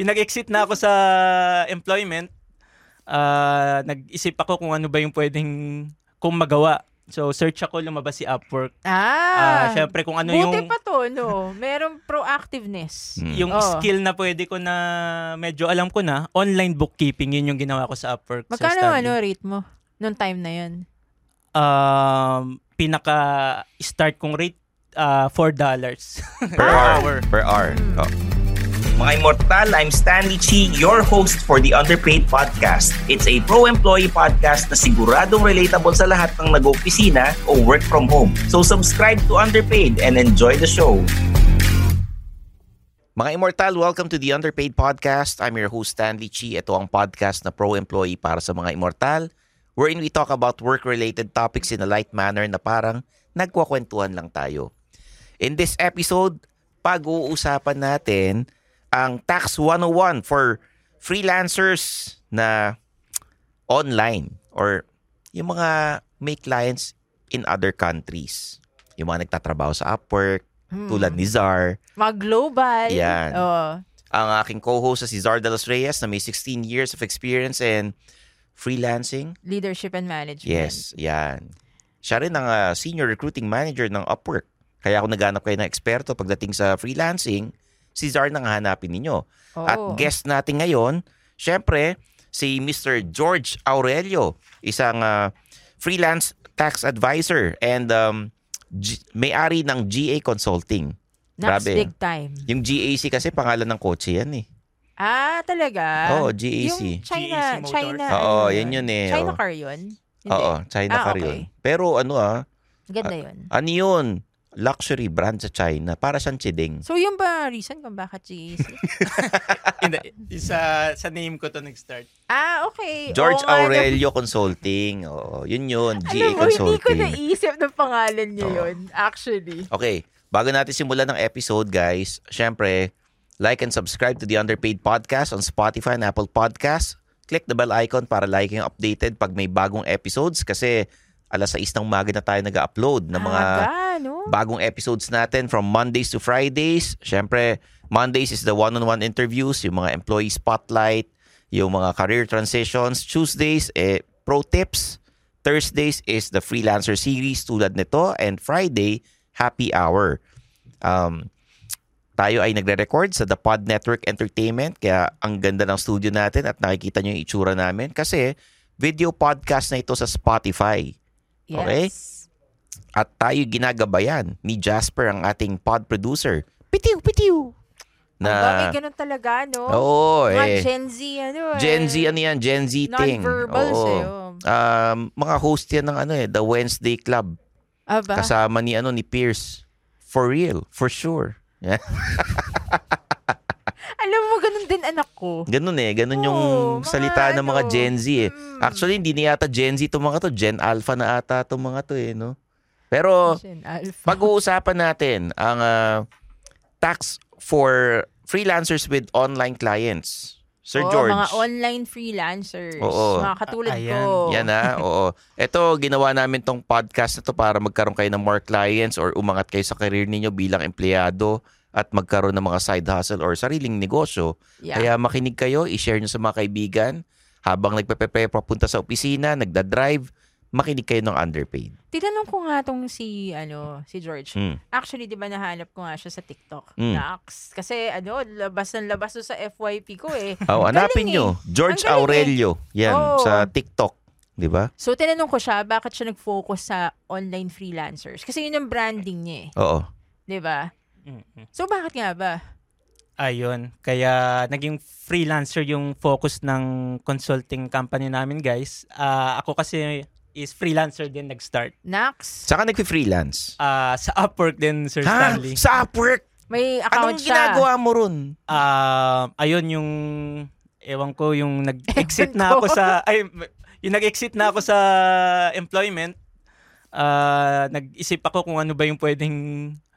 Yung nag-exit na ako sa employment, ah, nag-isip ako kung ano ba yung pwedeng kung magawa. So, search ako, lumabas si Upwork. Ah, Ah, syempre kung ano buti yung pa to, no? Merong proactiveness. yung Oo. skill na pwede ko na medyo alam ko na, online bookkeeping, yun yung ginawa ko sa Upwork. Magkano ano rate mo nung time na yun? Um, pinaka-start kong rate, ah, $4 Per hour. Per hour. Oh. Mga Immortal, I'm Stanley Chi, your host for the Underpaid Podcast. It's a pro-employee podcast na siguradong relatable sa lahat ng nag-opisina o work from home. So subscribe to Underpaid and enjoy the show. Mga Immortal, welcome to the Underpaid Podcast. I'm your host, Stanley Chi. Ito ang podcast na pro-employee para sa mga Immortal, wherein we talk about work-related topics in a light manner na parang nagkwakwentuhan lang tayo. In this episode, pag-uusapan natin ang Tax 101 for freelancers na online or yung mga may clients in other countries. Yung mga nagtatrabaho sa Upwork, Hmm. tulad ni Zar. Mga global. Yan. Oo. Ang aking co-host si Zar de los Reyes na may 16 years of experience in freelancing. Leadership and management. Yes, yan. Siya rin ang ah, senior recruiting manager ng Upwork. Kaya ako naghanap kayo ng eksperto pagdating sa freelancing, si Zar nang hanapin ninyo. At Oo. guest natin ngayon, syempre, si Mr. George Aurelio, isang ah, freelance tax advisor and um, G- may-ari ng GA Consulting. Nax Grabe. big time. Yung GAC kasi pangalan ng kotse yan eh. Ah, talaga? Oo, GAC. Yung China, GAC Motors? China. Oo, ano yun yun eh. China oo. car yun? Hindi. Oo, China Ah, car okay. yun. Pero ano ah, Ganda yun. ano yun? Luxury brand sa China. Para siyang chiding. So, yung ba reason kung bakit GAC? Sa, sa name ko to nag-start. ah, okay. George Oo nga, Aurelio Consulting. Oo, yun yun. Alam GA mo, hindi ko Consulting. naisip ng pangalan niya Oo. yun. Actually. Okay, bago natin simulan ng episode, guys, syempre, like and subscribe to the Underpaid Podcast on Spotify and Apple Podcasts. Click the bell icon para like yung updated pag may bagong episodes kasi alas 6 ng umaga na tayo nag-upload ng mga Aga, no? bagong episodes natin from Mondays to Fridays. Syempre, Mondays is the one-on-one interviews, yung mga employee spotlight, yung mga career transitions. Tuesdays, eh, pro tips. Thursdays is the freelancer series tulad nito. And Friday, happy hour. Um, tayo ay nagre-record sa The Pod Network Entertainment. Kaya ang ganda ng studio natin at nakikita nyo yung itsura namin. Kasi video podcast na ito sa Spotify. Okay? Yes. At tayo ginagabayan ni Jasper ang ating pod producer. Pitiw, pitiw! Na, may Na, ganun talaga, no? Oo, Mga eh. Gen Z, ano eh. Gen Z, ano yan? Gen Z thing. Non-verbals Oo. eh, oh. Um, mga host yan ng ano eh, The Wednesday Club. Aba. Kasama ni ano ni Pierce. For real, for sure. Yeah. Ganun din anak ko. Ganun eh, ganun yung Oo, mga salita ng mga ano, Gen Z eh. Actually, hindi na yata Gen Z itong mga to. Gen Alpha na ata itong mga to eh, no? Pero, Gen Alpha. pag-uusapan natin ang ah, tax for freelancers with online clients. Sir Oo, George. mga online freelancers. Oo. Mga katulad Ayan. ko. Yan ha, oo. Ito, ginawa namin tong podcast na to para magkaroon kayo ng more clients or umangat kayo sa career ninyo bilang empleyado at magkaroon ng mga side hustle or sariling negosyo. Yeah. Kaya makinig kayo, i-share nyo sa mga kaibigan habang nagpepepe papunta sa opisina, nagda-drive, makinig kayo ng underpaid. Tinanong ko nga tong si, ano, si George. Mm. Actually, di ba nahanap ko nga siya sa TikTok? Mm. Nax. Kasi, ano, labas ng labas sa FYP ko eh. Oh, hanapin nyo. eh. George eh. Aurelio. Yan, Oo. sa TikTok. Di ba? So, tinanong ko siya, bakit siya nag-focus sa online freelancers? Kasi yun ang branding niya eh. Oo. Di ba? Mm-mm. So, bakit nga ba? Ayun. Kaya naging freelancer yung focus ng consulting company namin, guys. Ah, ako kasi is freelancer din nag-start. Nax. Saka nag-freelance. Ah, sa Upwork din, Sir Ha? Stanley. Sa Upwork? May account Anong siya. ginagawa mo ron? Ah, ayun yung ewan ko yung nag-exit Ewan na ko. ako sa ay yung nag-exit na ako sa employment. Ah, nag-isip ako kung ano ba yung pwedeng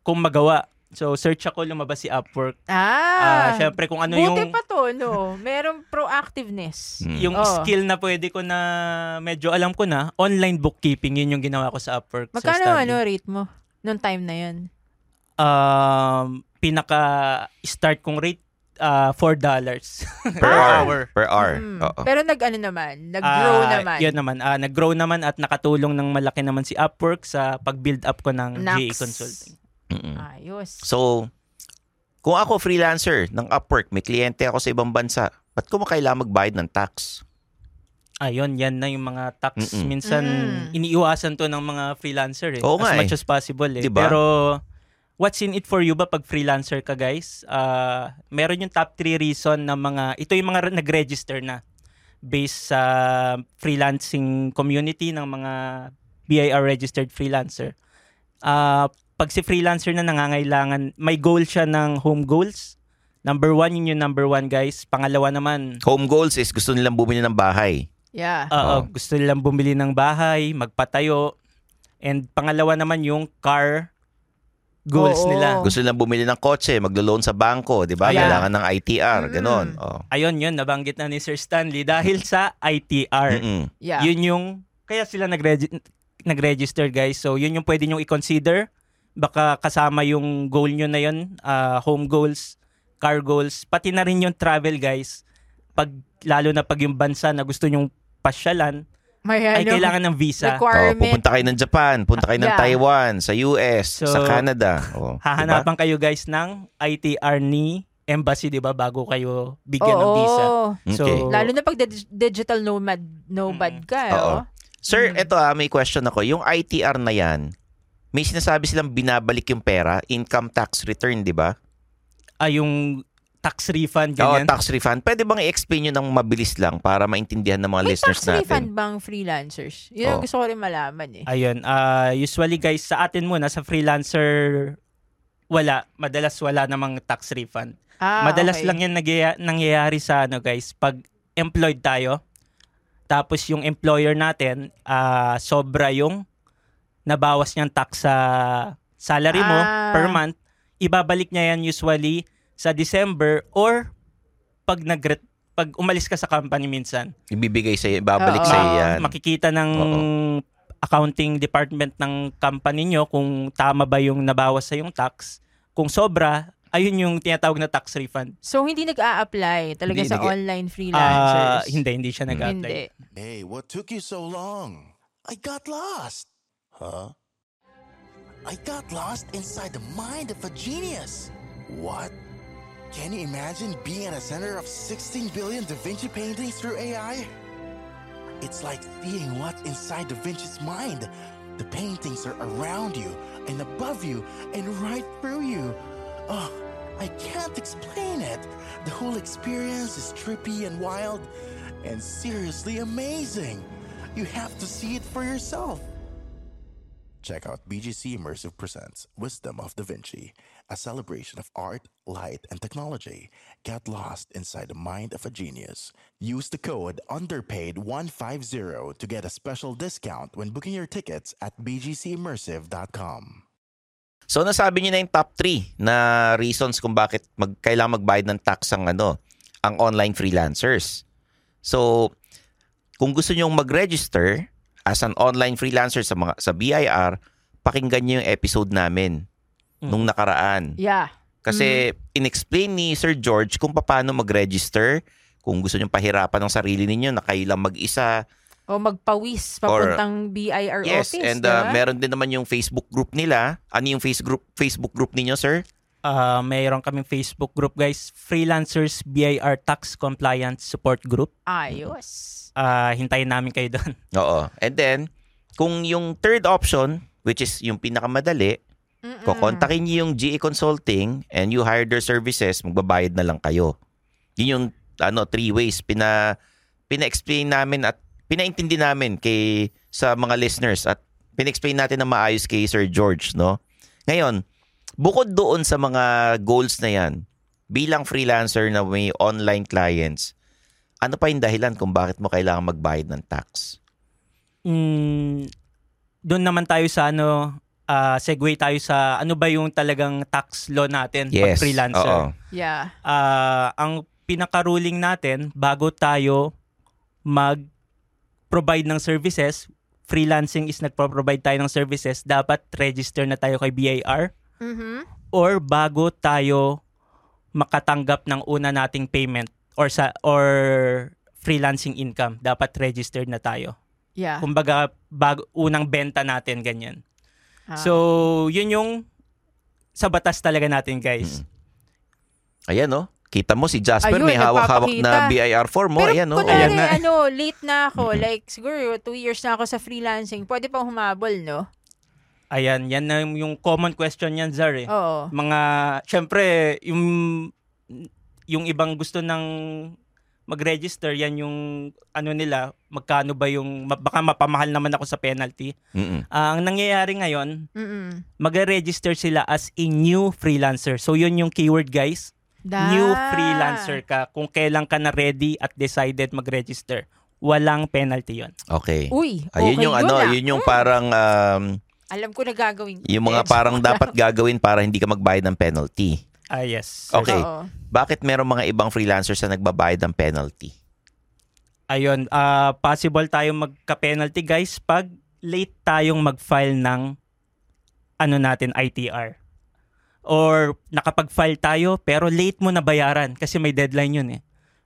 kung magawa. So search ako lumabas si Upwork. Ah. Ah, syempre kung ano Buti yung pa to, no? Merong proactiveness. Hmm. yung Oh. skill na pwede ko na medyo alam ko na, online bookkeeping, yun yung ginawa ko sa Upwork. Magkano ano rate mo nung time na yun? Um, pinaka start kong rate ah, $4 Per hour. Per hour. Mm. Pero nag-ano naman, nag-grow Ah, naman. Yun naman. Ah, nag-grow naman at nakatulong ng malaki naman si Upwork sa pag-build up ko ng. GA Consulting. Mm-mm. Ayos. So, kung ako freelancer ng Upwork, may kliyente ako sa ibang bansa, ba't ko makailangan magbayad ng tax? Ayun, yan na yung mga tax. Mm-mm. Minsan, Mm. iniiwasan to ng mga freelancer eh. Oo as nga much eh. as possible eh. Diba? Pero, what's in it for you ba pag freelancer ka guys? Ah, meron yung top 3 reason na mga, ito yung mga nag-register na based sa freelancing community ng mga BIR registered freelancer. Ah, pag si freelancer na nangangailangan, may goal siya ng home goals. Number one, yun yung number one guys. Pangalawa naman, Home goals is gusto nilang bumili ng bahay. Yeah. Oo, Oh. gusto nilang bumili ng bahay, magpatayo. And pangalawa naman yung car goals Oo. nila. Gusto nilang bumili ng kotse, maglo-loan sa bangko, di ba? Yeah. Kailangan ng ITR, Mm. ganon. Oh. Ayun yun, nabanggit na ni Sir Stanley dahil sa ITR. Mm-mm. Yeah. Yun yung, kaya sila nag-regi- nag-register guys. So yun yung pwede nyo i-consider. Baka kasama yung goal nyo na yun, ah, home goals, car goals, pati na rin yung travel guys. Pag, lalo na pag yung bansa na gusto nyong pasyalan, May ay ano, kailangan ng visa. Oh, requirement. pupunta kayo ng Japan, punta kayo ng Yeah. Taiwan, sa US, So, sa Canada. Oh, Hahanapan kayo guys ng ITR ni embassy, 'di ba, bago kayo bigyan ng Oo. visa. So, Okay. Lalo na pag dig- digital nomad, nomad ka, Oo. oh. Sir, Mm. eto ah, may question ako. Yung ITR na yan, may sinasabi silang binabalik yung pera, income tax return, di ba? ah, yung tax refund, Oo, ganyan. tax refund. Pwede bang i-explain nyo ng mabilis lang para maintindihan ng mga May listeners tax refund natin? bang freelancers? Yun ang Oh. gusto ko rin malaman eh. Ayun, ah, usually guys, sa atin muna, sa freelancer, wala. Madalas wala namang tax refund. Ah, Madalas okay. lang yan nagyaya- nangyayari sa ano guys, pag employed tayo, tapos yung employer natin, ah, sobra yung nabawas niyang tax sa salary mo Ah. per month, ibabalik niya yan usually sa December or pag nag pag umalis ka sa company minsan. Ibibigay sa babalik Oo. sa yan. Makikita ng Oo. accounting department ng company nyo kung tama ba yung nabawas sa yung tax. Kung sobra, ayun yung tinatawag na tax refund. So, hindi nag-a-apply talaga Hindi sa nag- online Ah, freelancers? hindi, hindi siya nag-apply. Hindi. Hey, what took you so long? I got lost. Huh? I got lost inside the mind of a genius. What? Can you imagine being at the center of 16 billion Da Vinci paintings through AI? It's like seeing what's inside Da Vinci's mind. The paintings are around you and above you and right through you. Oh, I can't explain it. The whole experience is trippy and wild and seriously amazing. You have to see it for yourself. Check out BGC Immersive Presents Wisdom of Da Vinci, a celebration of art, light, and technology. Get lost inside the mind of a genius. Use the code UNDERPAID150 to get a special discount when booking your tickets at bgcimmersive.com. So nasabi niyo na yung top 3 na reasons kung bakit mag, kailangan magbayad ng tax ang ano, ang online freelancers. So kung gusto niyo mag-register as an online freelancer sa mga sa BIR, pakinggan niyo yung episode namin nung nakaraan. Yeah. Kasi inexplain ni Sir George kung paano mag-register, kung gusto niyo pahirapan ng sarili ninyo na kayo lang mag-isa. O magpawis Or- papuntang BIR Yes, office, and di uh, ba? meron din naman yung Facebook group nila. Ano yung face group, Facebook group ninyo, sir? Ah, mayroon kaming Facebook group guys, Freelancers BIR Tax Compliance Support Group. Ayos. Ah, hintayin namin kayo doon. Oo. And then, kung yung third option, which is yung pinakamadali, kukontakin niyo yung GE Consulting and you hire their services, magbabayad na lang kayo. Yun yung ano, three ways. Pina, pina-explain namin at pinaintindi namin kay sa mga listeners at pina-explain natin na maayos kay Sir George, no? Ngayon, bukod doon sa mga goals na yan, bilang freelancer na may online clients, ano pa yung dahilan kung bakit mo kailangan magbayad ng tax? Mm, doon naman tayo sa ano, ah, segue tayo sa ano ba yung talagang tax law natin pag Yes. freelancer. Oo. Yeah. Ah, ang pinaka-ruling natin bago tayo mag-provide ng services, freelancing is nagpo-provide tayo ng services, dapat register na tayo kay BIR Mhm. or bago tayo makatanggap ng una nating payment or sa or freelancing income, dapat registered na tayo. Yeah. Kumbaga bago unang benta natin ganyan. Ah. So, yun yung sa batas talaga natin, guys. Ayan, no? Kita mo si Jasper, Ayun, may hawak-hawak na. BIR form mo. Pero Ayan, no? kunwari, Ayan na. ano, late na ako, like, siguro, two years na ako sa freelancing, pwede pang humabol, no? Ayan, yan na yung- common question yan, Zar. Eh. Oo. Mga, syempre, yung, yung ibang gusto ng mag-register, yan yung ano nila, magkano ba yung, ma- baka mapamahal naman ako sa penalty. Mm-mm. Ah, ang nangyayari ngayon, Mm-mm. mag-register sila as a new freelancer. So, yun yung keyword, guys. Da. New freelancer ka. Kung kailan ka na ready at decided mag-register. Walang penalty yon. Okay. Uy, Ayun okay yung yun ano, ah. yun yung Mm. parang um, Alam ko na gagawin yung mga Yes. parang dapat gagawin para hindi ka magbayad ng penalty. Ah, yes. Okay. Oo. Bakit meron mga ibang freelancers na nagbabayad ng penalty? Ayun, ah possible tayo magka-penalty guys pag late tayong mag-file ng ano natin ITR. Or nakapag-file tayo pero late mo na bayaran kasi may deadline yun eh.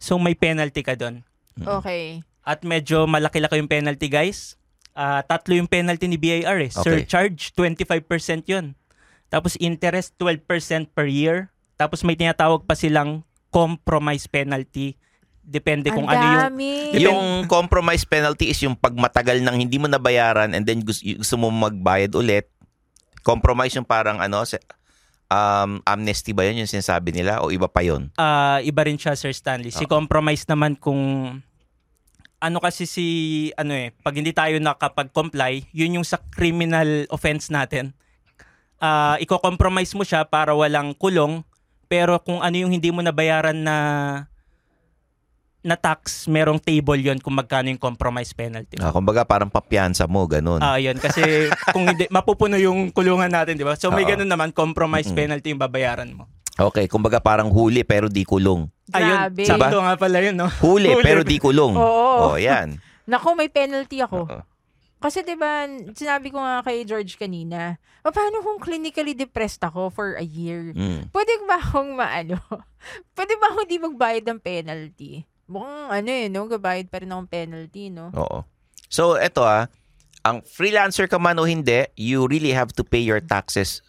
So may penalty ka doon. Okay. At medyo malaki-laki yung penalty guys. Ah, tatlo yung penalty ni BIR eh. Okay. Surcharge 25% yun. Tapos interest 12% per year. Tapos may tinatawag pa silang compromise penalty. Depende kung Ang ano yung. Yung compromise penalty is yung pag matagal nang hindi mo nabayaran and then gusto, gusto mo magbayad ulit. Compromise yung parang ano, se- Um, amnesty ba yun yung sinasabi nila o iba pa yun? Ah, iba rin siya Sir Stanley. Si compromise naman kung ano kasi si ano eh, pag hindi tayo nakapag-comply, yun yung sa criminal offense natin. Ah, iko-compromise mo siya para walang kulong, pero kung ano yung hindi mo nabayaran na na tax, merong table yon kung magkano yung compromise penalty. Ah, kumbaga parang papiansa mo, ganun. Ah, yun. Kasi kung hindi, mapupuno yung kulungan natin, di ba? So may Oo. ganun naman, compromise penalty yung babayaran mo. Okay, kumbaga parang huli pero di kulong. Ayun, Grabe. sakto nga pala yun, no? Huli, pero di kulong. Oo. Oh, yan. Nako, may penalty ako. Oo. Kasi 'di ba, sinabi ko nga kay George kanina, "Pa- paano kung clinically depressed ako for a year? Mm. Pwede ba akong maano? Pwede ba akong di magbayad ng penalty? Mukhang ano eh, no? Gabayad pa rin akong penalty, no? Oo. So, eto ah, ang freelancer ka man o hindi, you really have to pay your taxes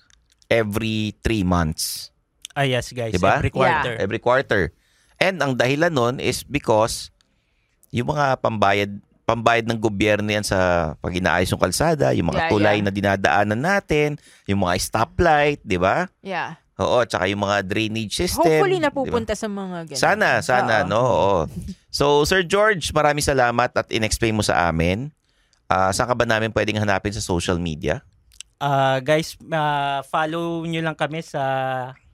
every three months. Ah, yes, guys. Diba? Every quarter. Every quarter. And ang dahilan nun is because yung mga pambayad pambayad ng gobyerno yan sa pag inaayos yung kalsada, yung mga Yeah, tulay yeah. na dinadaanan natin, yung mga stoplight, di ba? Yeah. Oo, tsaka yung mga drainage system. Hopefully napupunta sa mga ganun. Sana, sana, Oo. no? Oo. So, Sir George, maraming salamat at in-explain mo sa amin. Ah, saan ka ba namin pwedeng hanapin sa social media? Ah, guys, ah, follow nyo lang kami sa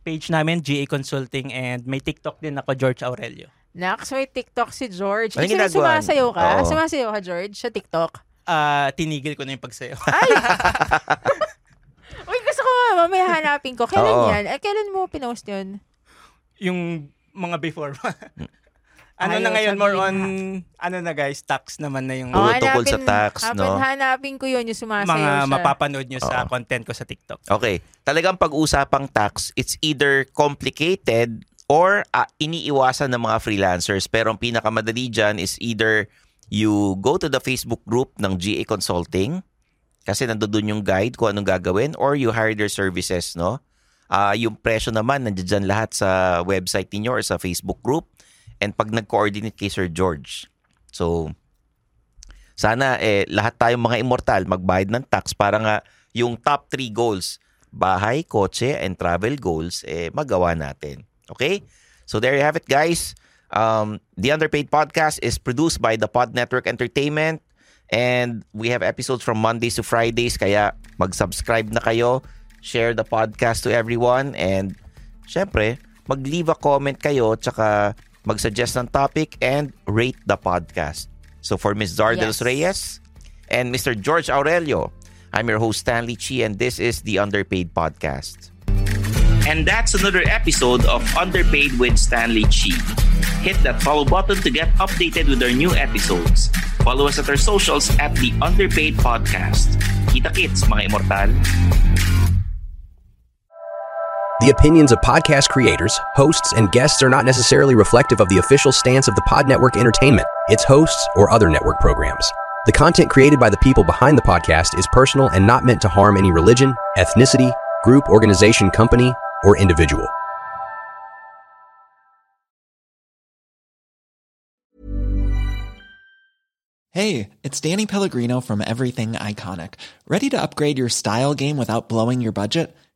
page namin, GA Consulting, and may TikTok din ako, George Aurelio. Nax, may TikTok si George. Ibig sabihin, ginagawa? sumasayaw ka? Oo. Sumasayaw ka, George, sa TikTok? Ah, tinigil ko na yung pagsayo. Uy, gusto ko nga, mamaya hanapin ko. Kailan Oo. yan? Eh, kailan mo pinost yun? yung mga before. ano Ayaw na ngayon, more on, sabihin ano na guys, tax naman na yung Oo, Oh, tungkol sa hanapin- tax, no? hanapin- Hanapin ko yun, yung sumasayaw mga siya. mapapanood nyo sa Oo. content ko sa TikTok. Okay. Talagang pag-usapang tax, it's either complicated or ah, iniiwasan ng mga freelancers. Pero ang pinakamadali dyan is either you go to the Facebook group ng GA Consulting kasi nandoon yung guide kung anong gagawin or you hire their services, no? Ah, yung presyo naman, nandiyan lahat sa website ninyo or sa Facebook group. And pag nag-coordinate kay Sir George. So, sana eh lahat tayong mga immortal magbayad ng tax para nga yung top 3 goals, bahay, kotse, and travel goals, eh magawa natin. Okay? So there you have it guys. Um, the Underpaid Podcast is produced by the Pod Network Entertainment and we have episodes from Mondays to Fridays kaya mag-subscribe na kayo, share the podcast to everyone and syempre, mag-leave a comment kayo tsaka mag-suggest ng topic and rate the podcast. So for Ms. Zardelos Yes. Reyes and Mr. George Aurelio, I'm your host Stanley Chi and this is the Underpaid Podcast. And that's another episode of Underpaid with Stanley Chi. Hit that follow button to get updated with our new episodes. Follow us at our socials at the Underpaid Podcast. Kita kits, mga immortal. The opinions of podcast creators, hosts, and guests are not necessarily reflective of the official stance of the Pod Network Entertainment, its hosts, or other network programs. The content created by the people behind the podcast is personal and not meant to harm any religion, ethnicity, group, organization, company, or individual. Hey, it's Danny Pellegrino from Everything Iconic. Ready to upgrade your style game without blowing your budget?